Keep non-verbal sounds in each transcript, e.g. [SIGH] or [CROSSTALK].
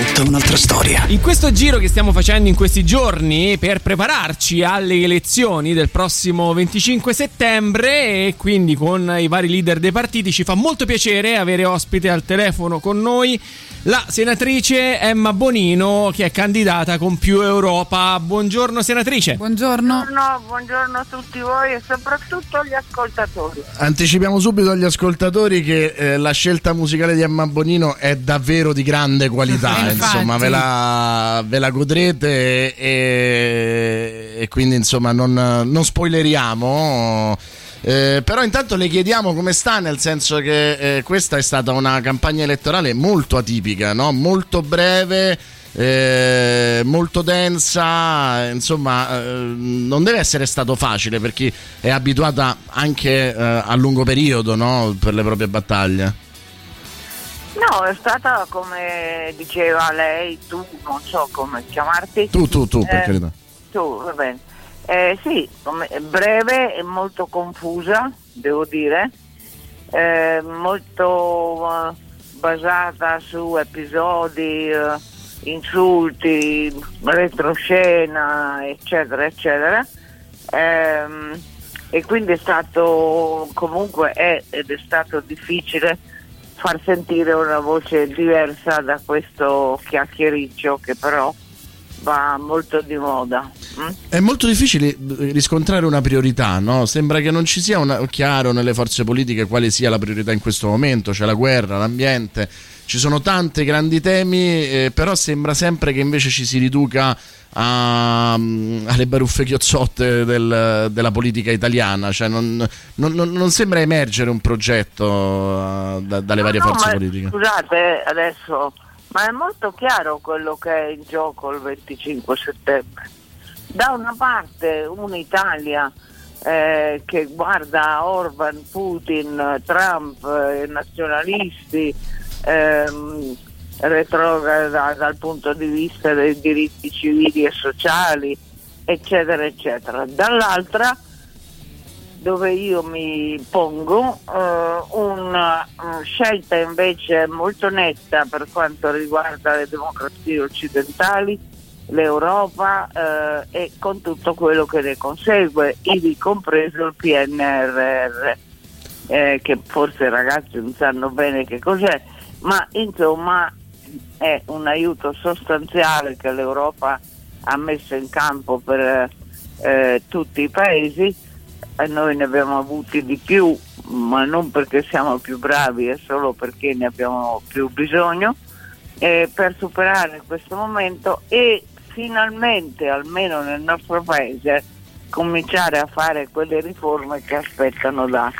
Tutta un'altra storia. In questo giro che stiamo facendo in questi giorni per prepararci alle elezioni del prossimo 25 settembre e quindi con i vari leader dei partiti ci fa molto piacere avere ospite al telefono con noi la senatrice Emma Bonino che è candidata con più Europa. Buongiorno senatrice. Buongiorno. Buongiorno, buongiorno a tutti voi e soprattutto agli ascoltatori. Anticipiamo subito agli ascoltatori che eh, la scelta musicale di Emma Bonino è davvero di grande qualità, [LAUGHS] Infatti. insomma, ve la, ve la godrete e, e quindi insomma non, non spoileriamo. Eh, però intanto le chiediamo come sta, nel senso che eh, questa è stata una campagna elettorale molto atipica, no? molto breve, eh, molto densa, insomma eh, non deve essere stato facile per chi è abituata anche eh, a lungo periodo no? per le proprie battaglie. No, è stata come diceva lei, tu, non so come chiamarti. Tu, tu, tu, per Eh, carità. Tu, va bene. Eh, sì, breve e molto confusa, devo dire, Eh, molto eh, basata su episodi, eh, insulti, retroscena, eccetera, eccetera. Ehm, e quindi è stato, comunque è ed è stato difficile far sentire una voce diversa da questo chiacchiericcio che però va molto di moda. mm? È molto difficile eh, riscontrare una priorità, no? Sembra che non ci sia una- chiaro nelle forze politiche quale sia la priorità in questo momento, c'è la guerra, l'ambiente, ci sono tanti grandi temi, eh, però sembra sempre che invece ci si riduca a- mm, alle baruffe chiozzotte del- della politica italiana, cioè non, non- non- sembra emergere un progetto eh, da- dalle varie No, forze politiche. Scusate adesso, ma è molto chiaro quello che è in gioco il 25 settembre. Da una parte un'Italia eh, che guarda Orban, Putin, Trump, eh, nazionalisti, ehm, retrograda dal punto di vista dei diritti civili e sociali, eccetera, eccetera. Dall'altra dove io mi pongo eh, una eh, scelta invece molto netta per quanto riguarda le democrazie occidentali, l'Europa eh, e con tutto quello che ne consegue, ivi compreso il PNRR, eh, che forse i ragazzi non sanno bene che cos'è, ma insomma è un aiuto sostanziale che l'Europa ha messo in campo per eh, tutti i paesi e noi ne abbiamo avuti di più, ma non perché siamo più bravi, è solo perché ne abbiamo più bisogno, eh, per superare questo momento e finalmente, almeno nel nostro paese, cominciare a fare quelle riforme che aspettano da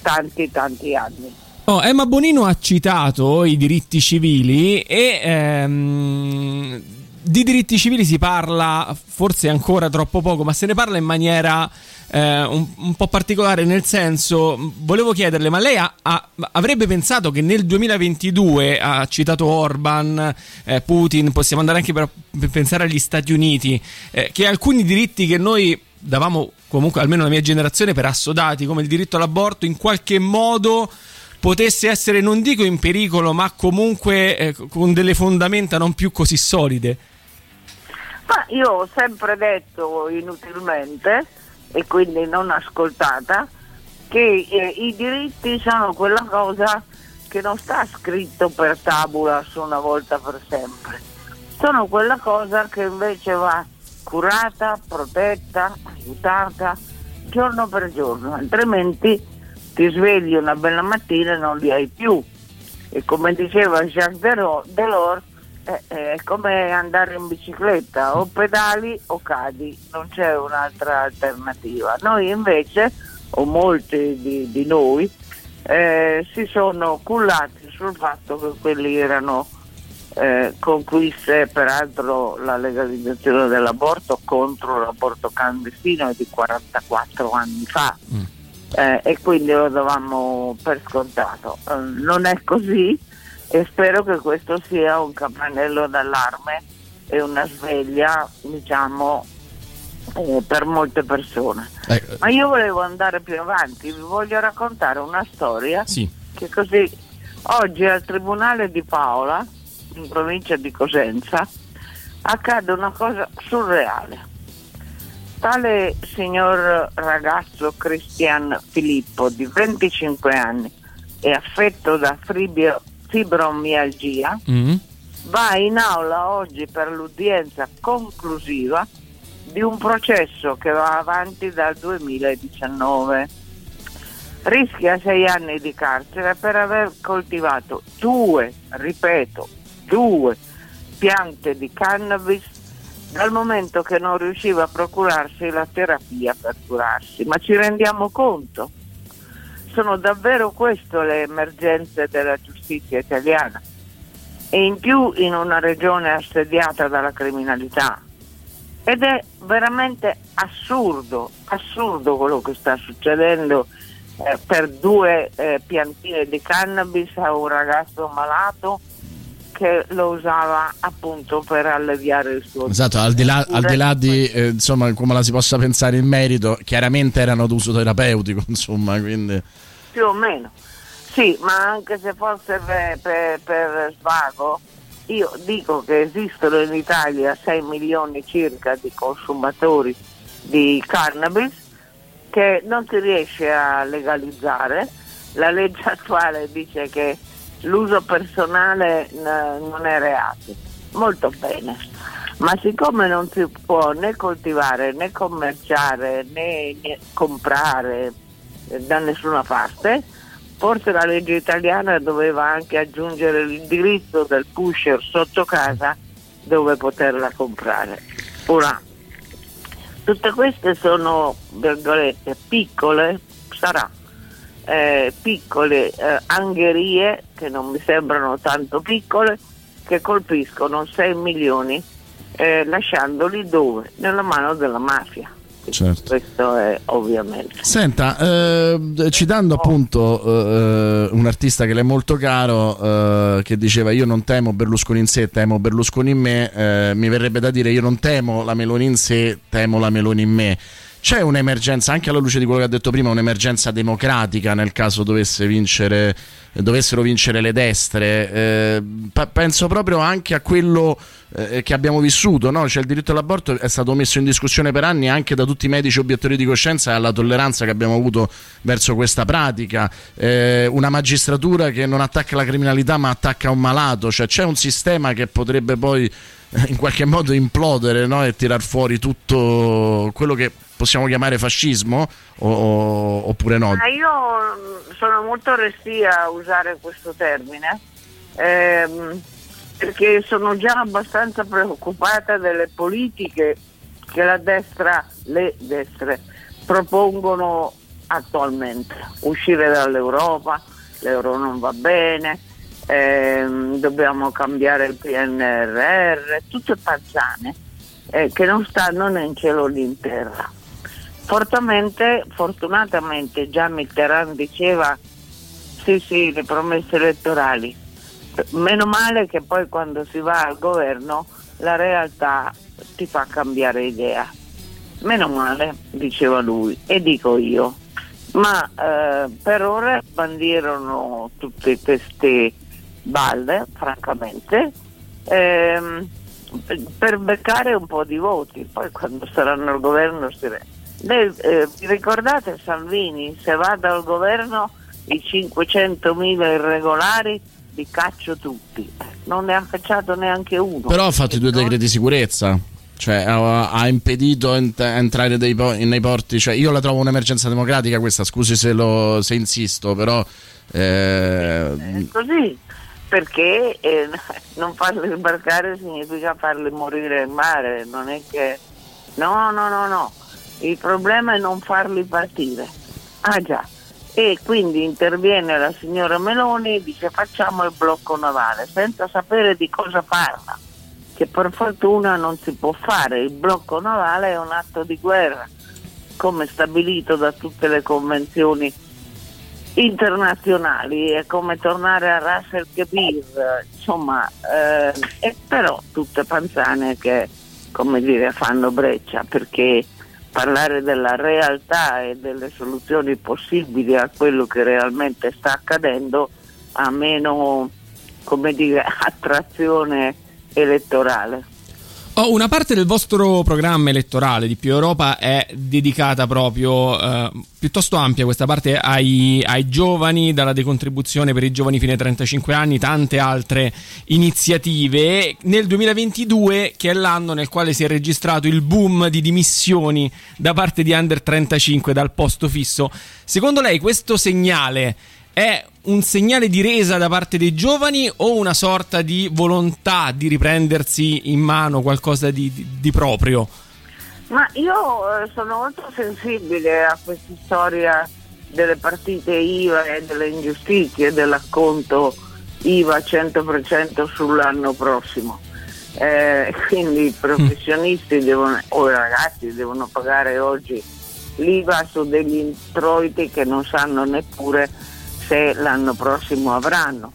tanti tanti anni. Oh, Emma Bonino ha citato i diritti civili e ehm, di diritti civili si parla forse ancora troppo poco, ma se ne parla in maniera eh, un, un po' particolare, nel senso, volevo chiederle, ma lei ha- ha- avrebbe pensato che nel 2022, ha citato Orban, eh, Putin, possiamo andare anche per, per pensare agli Stati Uniti, eh, che alcuni diritti che noi davamo comunque almeno la mia generazione per assodati come il diritto all'aborto in qualche modo potesse essere non dico in pericolo ma comunque eh, con delle fondamenta non più così solide Ma io ho sempre detto inutilmente e quindi non ascoltata che eh, i diritti sono quella cosa che non sta scritto per tabula su una volta per sempre. Sono quella cosa che invece va curata, protetta, aiutata giorno per giorno, altrimenti ti svegli una bella mattina e non li hai più. E come diceva Jacques Delo- Delors, eh, eh, è come andare in bicicletta, o pedali o cadi, non c'è un'altra alternativa. Noi invece, o molti di, di noi, eh, si sono cullati sul fatto che quelli erano eh, conquiste, peraltro la legalizzazione dell'aborto contro l'aborto clandestino di 44 anni fa. Eh, e quindi lo davamo per scontato. Eh, non è così e spero che questo sia un campanello d'allarme e una sveglia, diciamo, eh, per molte persone. Ecco. Ma io volevo andare più avanti, vi voglio raccontare una storia Sì. che così oggi al Tribunale di Paola, in provincia di Cosenza, accade una cosa surreale. Tale signor ragazzo Cristian Filippo di 25 anni e affetto da fribio- fibromialgia Mm. va in aula oggi per l'udienza conclusiva di un processo che va avanti dal 2019. Rischia sei anni di carcere per aver coltivato due, ripeto, due piante di cannabis dal momento che non riusciva a procurarsi la terapia per curarsi. Ma ci rendiamo conto? Sono davvero queste le emergenze della giustizia italiana e in più in una regione assediata dalla criminalità. Ed è veramente assurdo, assurdo quello che sta succedendo eh, per due eh, piantine di cannabis a un ragazzo malato che lo usava appunto per alleviare il suo Esatto, al di là, al di, là di eh, insomma, come la si possa pensare in merito, chiaramente erano d'uso terapeutico, [LAUGHS] insomma, quindi... più o meno. Sì, ma anche se fosse per, per- per svago, io dico che esistono in Italia 6 milioni circa di consumatori di cannabis che non si riesce a legalizzare. La legge attuale dice che l'uso personale n- non è reato. Molto bene. Ma siccome non si può né coltivare né commerciare né, né comprare eh, da nessuna parte, forse la legge italiana doveva anche aggiungere l'indirizzo del pusher sotto casa dove poterla comprare. Ora, tutte queste sono, virgolette, piccole, sarà, eh, piccole eh, angherie che non mi sembrano tanto piccole, che colpiscono 6 milioni, eh, lasciandoli dove? Nella mano della mafia. Certo. Questo è ovviamente. Senta, eh, citando appunto eh, un artista che le è molto caro, eh, che diceva io non temo Berlusconi in sé, temo Berlusconi in me, eh, mi verrebbe da dire io non temo la Meloni in sé, temo la Meloni in me. C'è un'emergenza, anche alla luce di quello che ha detto prima, un'emergenza democratica nel caso dovesse vincere, dovessero vincere le destre. Eh, pa- penso proprio anche a quello eh, che abbiamo vissuto, no? cioè il diritto all'aborto è stato messo in discussione per anni anche da tutti i medici obiettori di coscienza e alla tolleranza che abbiamo avuto verso questa pratica, Eh, una magistratura che non attacca la criminalità ma attacca un malato, cioè c'è un sistema che potrebbe poi in qualche modo implodere no? e tirar fuori tutto quello che possiamo chiamare fascismo o- oppure no? Ma io mm, sono molto restia a usare questo termine ehm, perché sono già abbastanza preoccupata delle politiche che la destra, le destre propongono attualmente. Uscire dall'Europa, l'euro non va bene, ehm, dobbiamo cambiare il PNRR, tutte panzane eh, che non stanno né in cielo né in terra. Fortunatamente, fortunatamente già Mitterrand diceva sì sì le promesse elettorali, meno male che poi quando si va al governo la realtà ti fa cambiare idea. Meno male, diceva lui, e dico io. Ma eh, per ora bandirono tutte queste balle, francamente, ehm, per beccare un po' di voti. Poi quando saranno al governo si re- Lei, eh, vi ricordate Salvini? Se vado al governo i 500.000 irregolari li caccio tutti. Non ne ha cacciato neanche uno. Però ha fatto i due decreti sicurezza. Cioè, ha, impedito ent- entrare dei po- nei porti. Cioè, io la trovo un'emergenza democratica questa, scusi se, lo- se insisto, però. eh, È così, perché eh, [LAUGHS] non farli sbarcare significa farli morire in mare, non è che... No, no, no, no, il problema è non farli partire. Ah già, e quindi interviene la signora Meloni e dice facciamo il blocco navale, senza sapere di cosa parla, che per fortuna non si può fare, il blocco navale è un atto di guerra, come stabilito da tutte le convenzioni internazionali è come tornare a Russell Kebir, insomma, eh, e però tutte panzane che come dire fanno breccia perché parlare della realtà e delle soluzioni possibili a quello che realmente sta accadendo ha meno come dire, [LAUGHS] attrazione elettorale. Oh, una parte del vostro programma elettorale di Più Europa è dedicata proprio, eh, piuttosto ampia questa parte, ai, ai, giovani, dalla decontribuzione per i giovani fino ai 35 anni, tante altre iniziative. Nel 2022, che è l'anno nel quale si è registrato il boom di dimissioni da parte di under 35 dal posto fisso, secondo lei questo segnale è un segnale di resa da parte dei giovani o una sorta di volontà di riprendersi in mano qualcosa di, di, di proprio? Ma io eh, sono molto sensibile a questa storia delle partite IVA e delle ingiustizie dell'acconto IVA 100% sull'anno prossimo. Eh, [LAUGHS] quindi i professionisti mm. devono, o i ragazzi devono pagare oggi l'IVA su degli introiti che non sanno neppure se l'anno prossimo avranno.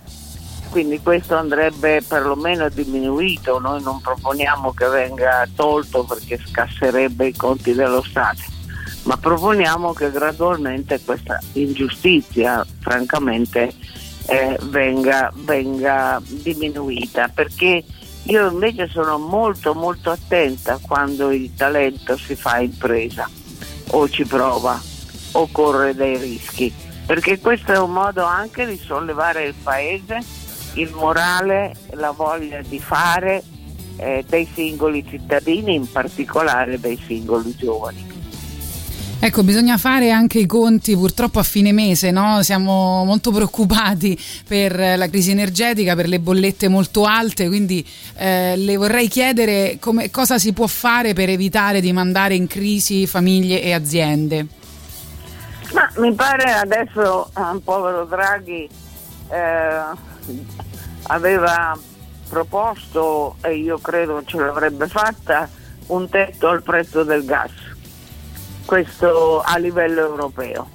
Quindi questo andrebbe perlomeno diminuito, noi non proponiamo che venga tolto perché scasserebbe i conti dello Stato, ma proponiamo che gradualmente questa ingiustizia francamente eh, venga, venga diminuita. Perché io invece sono molto molto attenta quando il talento si fa impresa o ci prova o corre dei rischi perché questo è un modo anche di sollevare il paese, il morale, la voglia di fare eh, dei singoli cittadini, in particolare dei singoli giovani. Ecco, bisogna fare anche i conti purtroppo a fine mese, no? siamo molto preoccupati per la crisi energetica, per le bollette molto alte, quindi eh, le vorrei chiedere come, cosa si può fare per evitare di mandare in crisi famiglie e aziende. Ma mi pare adesso un povero Draghi eh, aveva proposto, e io credo ce l'avrebbe fatta, un tetto al prezzo del gas, questo a livello europeo.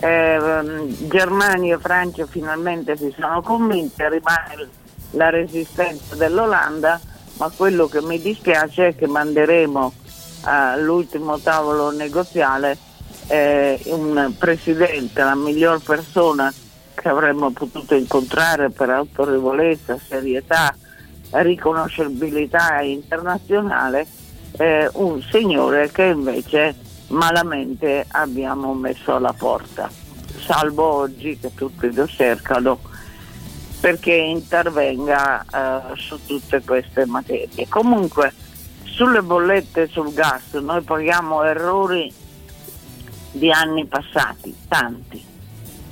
Eh, Germania e Francia finalmente si sono convinte, rimane la resistenza dell'Olanda, ma quello che mi dispiace è che manderemo all'ultimo tavolo negoziale eh, un presidente, la miglior persona che avremmo potuto incontrare per autorevolezza, serietà, riconoscibilità internazionale, eh, un signore che invece malamente abbiamo messo alla porta, salvo oggi che tutti lo cercano perché intervenga eh, su tutte queste materie. Comunque sulle bollette sul gas noi paghiamo errori di anni passati, tanti,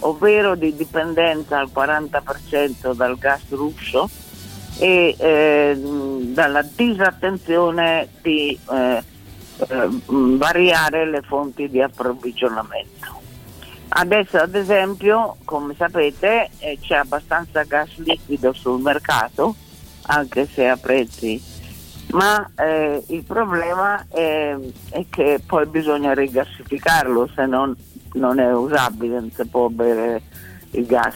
ovvero di dipendenza al 40% dal gas russo e eh, dalla disattenzione di eh, eh, variare le fonti di approvvigionamento. Adesso ad esempio, come sapete, eh, c'è abbastanza gas liquido sul mercato, anche se a prezzi ma eh, il problema è, è, che poi bisogna rigassificarlo, se non, non è usabile, non si può bere il gas.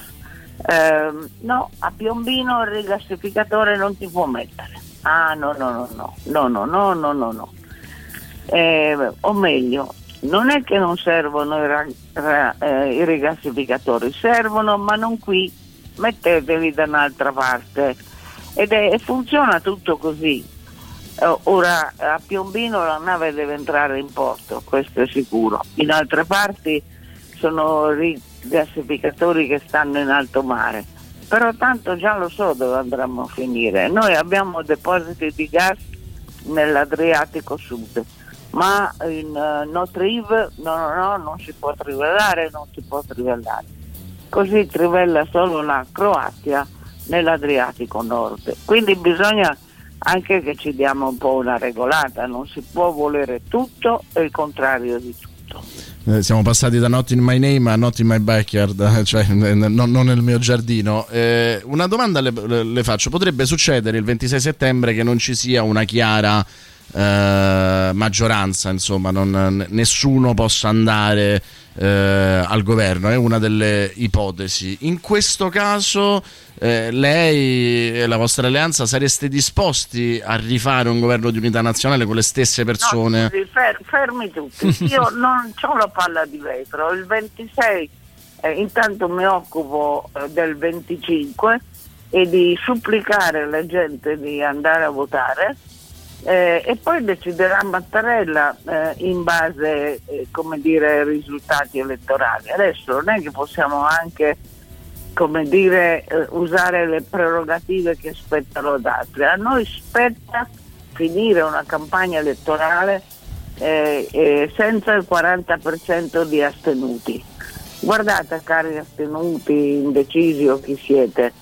Eh, no, a Piombino il rigassificatore non ti può mettere. Ah no, no, no, no, no, no, no, no, no, no. Eh, o meglio, non è che non servono i, ra- ra- eh, i rigassificatori, servono ma non qui, metteteli da un'altra parte. Ed è, funziona tutto così ora a Piombino la nave deve entrare in porto, questo è sicuro. In altre parti sono rigassificatori che stanno in alto mare, però tanto già lo so dove andremo a finire. Noi abbiamo depositi di gas nell'Adriatico Sud, ma in uh, no Triv no, no, no, non si può trivellare, non si può trivellare. Così trivella solo la Croazia nell'Adriatico Nord. Quindi bisogna anche che ci diamo un po' una regolata, non si può volere tutto e il contrario di tutto. Eh, siamo passati da Not in My Name a Not in My Backyard, [LAUGHS] cioè non, non nel mio giardino. Eh, una domanda le, faccio: potrebbe succedere il 26 settembre che non ci sia una chiara eh, maggioranza, insomma, non, nessuno possa andare eh, al governo, è una delle ipotesi. In questo caso eh, lei e la vostra alleanza sareste disposti a rifare un governo di unità nazionale con le stesse persone? No, fer- fermi tutti, io [LAUGHS] non ho la palla di vetro, il 26 eh, intanto mi occupo eh, del 25 e di supplicare la gente di andare a votare eh, e poi deciderà Mattarella eh, in base eh, dire, ai risultati elettorali. Adesso non è che possiamo anche dire, eh, usare le prerogative che spettano ad altri. A noi spetta finire una campagna elettorale eh, eh, senza il 40% di astenuti. Guardate cari astenuti, indecisi o chi siete,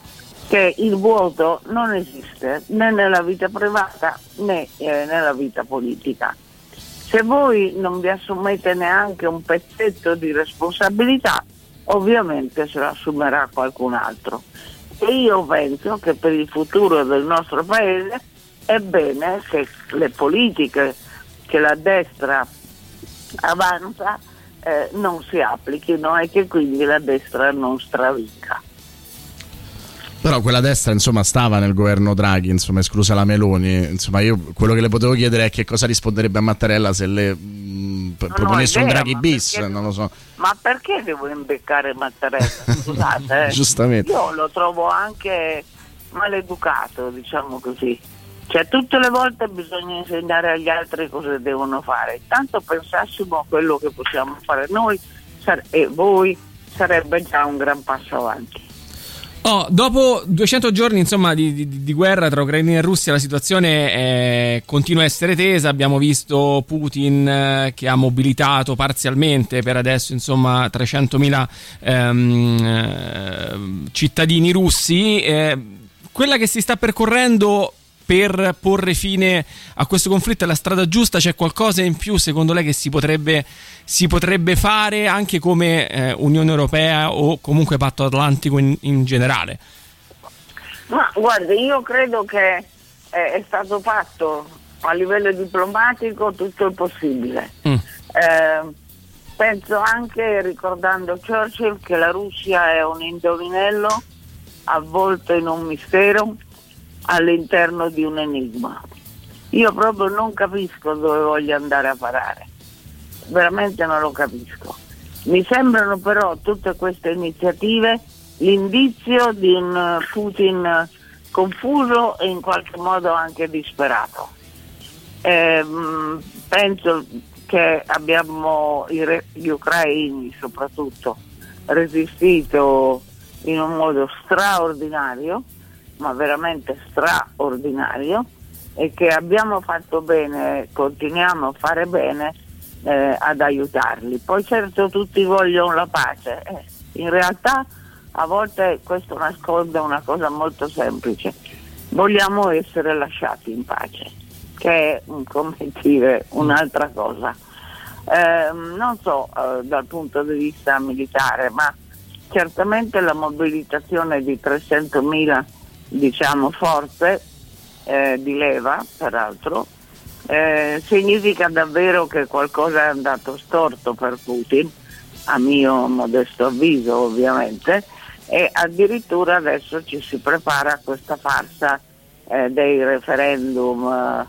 che il vuoto non esiste né nella vita privata né eh, nella vita politica. Se voi non vi assumete neanche un pezzetto di responsabilità, ovviamente se lo assumerà qualcun altro. E io penso che per il futuro del nostro paese è bene che le politiche che la destra avanza eh, non si applichino e che quindi la destra non stravinca. Però quella destra insomma stava nel governo Draghi, insomma esclusa la Meloni, insomma io quello che le potevo chiedere è che cosa risponderebbe a Mattarella se le mh, no, proponesse no, un Draghi bis, perché, non lo so. Ma perché devo imbeccare Mattarella? Scusate, [LAUGHS] eh. Giustamente. Io lo trovo anche maleducato, diciamo così. Cioè tutte le volte bisogna insegnare agli altri cosa devono fare. Tanto pensassimo a quello che possiamo fare noi e voi sarebbe già un gran passo avanti. Oh, dopo 200 giorni insomma, di, di, di, guerra tra Ucraina e Russia la situazione è, continua a essere tesa, abbiamo visto Putin eh, che ha mobilitato parzialmente per adesso insomma, 300.000 ehm, eh, cittadini russi, eh, quella che si sta percorrendo per porre fine a questo conflitto è la strada giusta? C'è qualcosa in più secondo lei che si potrebbe, si potrebbe fare anche come eh, Unione Europea o comunque Patto Atlantico in, in generale? Ma guarda, io credo che eh, è stato fatto a livello diplomatico tutto il possibile. Mm. Eh, penso anche, ricordando Churchill, che la Russia è un indovinello avvolto in un mistero all'interno di un enigma. Io proprio non capisco dove voglio andare a parare, veramente non lo capisco. Mi sembrano però tutte queste iniziative l'indizio di un Putin confuso e in qualche modo anche disperato. Eh, penso che abbiamo gli ucraini soprattutto resistito in un modo straordinario ma veramente straordinario e che abbiamo fatto bene, continuiamo a fare bene eh, ad aiutarli. Poi certo tutti vogliono la pace, eh, in realtà a volte questo nasconde una cosa molto semplice, vogliamo essere lasciati in pace, che è come [LAUGHS] dire, un'altra cosa. Eh, non so eh, dal punto di vista militare, ma certamente la mobilitazione di 300.000 diciamo forte eh, di leva peraltro eh, significa davvero che qualcosa è andato storto per Putin a mio modesto avviso ovviamente e addirittura adesso ci si prepara a questa farsa eh, dei referendum eh,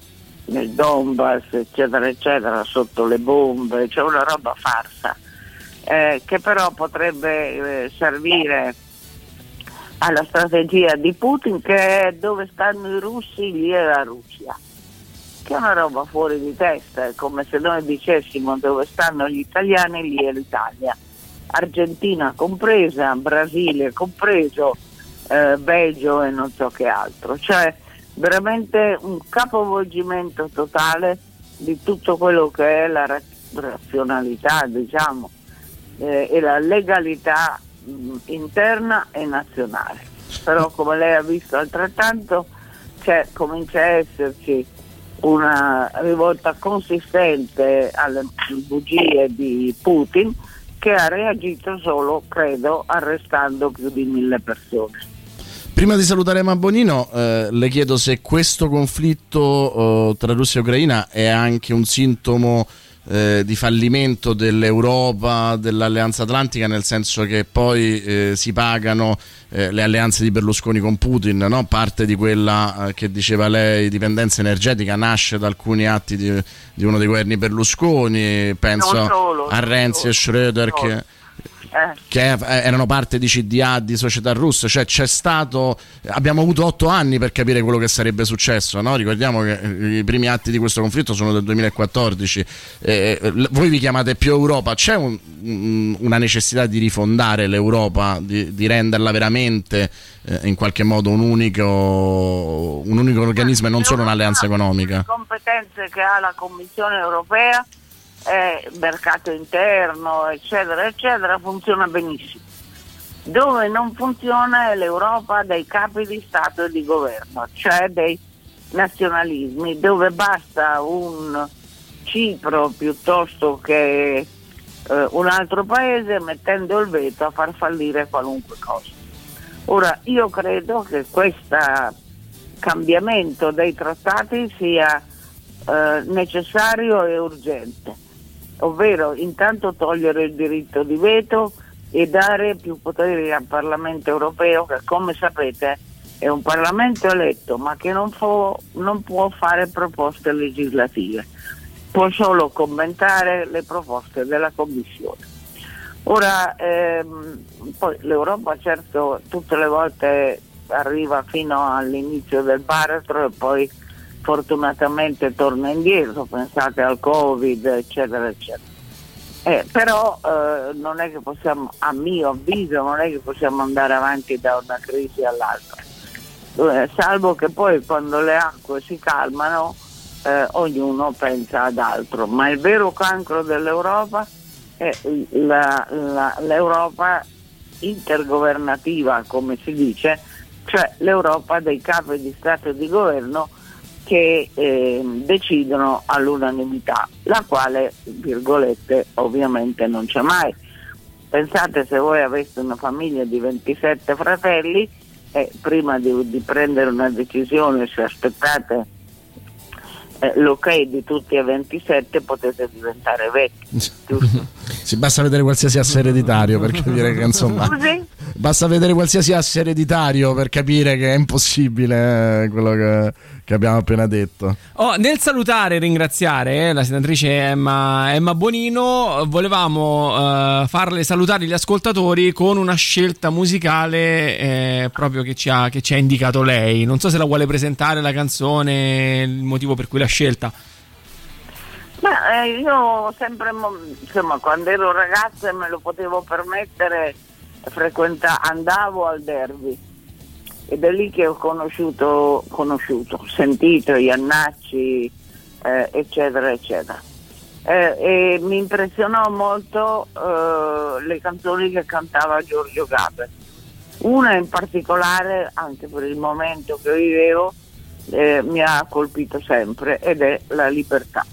nel Donbass eccetera eccetera sotto le bombe c'è una roba farsa eh, che però potrebbe eh, servire alla strategia di Putin che è dove stanno i russi, lì è la Russia. Che è una roba fuori di testa, è come se noi dicessimo dove stanno gli italiani, lì è l'Italia. Argentina compresa, Brasile compreso, eh, Belgio e non so che altro. Cioè veramente un capovolgimento totale di tutto quello che è la razionalità, diciamo, eh, e la legalità interna e nazionale. Però come lei ha visto altrettanto comincia a esserci una rivolta consistente alle bugie di Putin che ha reagito solo, credo, arrestando più di mille persone. Prima di salutare Mabonino, eh, le chiedo se questo conflitto eh, tra Russia e Ucraina è anche un sintomo eh, di fallimento dell'Europa, dell'Alleanza Atlantica, nel senso che poi eh, si pagano eh, le alleanze di Berlusconi con Putin, no? parte di quella eh, che diceva lei, dipendenza energetica, nasce da alcuni atti di, di uno dei governi Berlusconi, penso solo, a Renzi e Schröder che Eh. che erano parte di CDA di società russe, cioè c'è stato abbiamo avuto otto anni per capire quello che sarebbe successo, no? ricordiamo che i primi atti di questo conflitto sono del 2014 eh, voi vi chiamate più Europa, c'è un, un, una necessità di rifondare l'Europa, di, di renderla veramente eh, in qualche modo un unico, un unico organismo e non solo un'alleanza economica? Le competenze che ha la Commissione europea eh, mercato interno, eccetera, eccetera, funziona benissimo. Dove non funziona è l'Europa dei capi di Stato e di governo, cioè dei nazionalismi, dove basta un Cipro piuttosto che eh, un altro paese mettendo il veto a far fallire qualunque cosa. Ora, io credo che questo cambiamento dei trattati sia eh, necessario e urgente ovvero intanto togliere il diritto di veto e dare più poteri al Parlamento europeo che come sapete è un Parlamento eletto ma che non, può, non può fare proposte legislative, può solo commentare le proposte della Commissione. Ora, ehm, poi l'Europa certo tutte le volte arriva fino all'inizio del baratro e poi fortunatamente torna indietro, pensate al Covid, eccetera, eccetera. Eh, però eh, non è che possiamo, a mio avviso, non è che possiamo andare avanti da una crisi all'altra, eh, salvo che poi quando le acque si calmano eh, ognuno pensa ad altro, ma il vero cancro dell'Europa è la, la, l'Europa intergovernativa, come si dice, cioè l'Europa dei capi di Stato e di governo che eh, decidono all'unanimità, la quale, virgolette, ovviamente non c'è mai. Pensate se voi aveste una famiglia di 27 fratelli e prima di, di prendere una decisione, se aspettate eh, l'ok di tutti e 27 potete diventare vecchi. [LAUGHS] sì, basta vedere qualsiasi asse ereditario per capire che insomma... Scusi? Basta vedere qualsiasi asse ereditario per capire che è impossibile eh, quello che, che, abbiamo appena detto. Oh, nel salutare e ringraziare eh, la senatrice Emma, Emma Bonino, volevamo uh, farle salutare gli ascoltatori con una scelta musicale eh, proprio che ci, ha, che ci ha indicato lei. Non so se la vuole presentare la canzone, il motivo per cui l'ha scelta. Beh, eh, io sempre, insomma, quando ero ragazza e me lo potevo permettere, frequenta- andavo al derby ed è lì che ho conosciuto, conosciuto sentito Iannacci, eh, eccetera, eccetera. Eh, e mi impressionò molto eh, le canzoni che cantava Giorgio Gaber. Una in particolare, anche per il momento che vivevo, eh, mi ha colpito sempre ed è La libertà.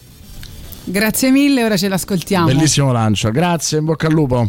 Grazie mille, ora ce l'ascoltiamo. Bellissimo lancio, grazie, in bocca al lupo.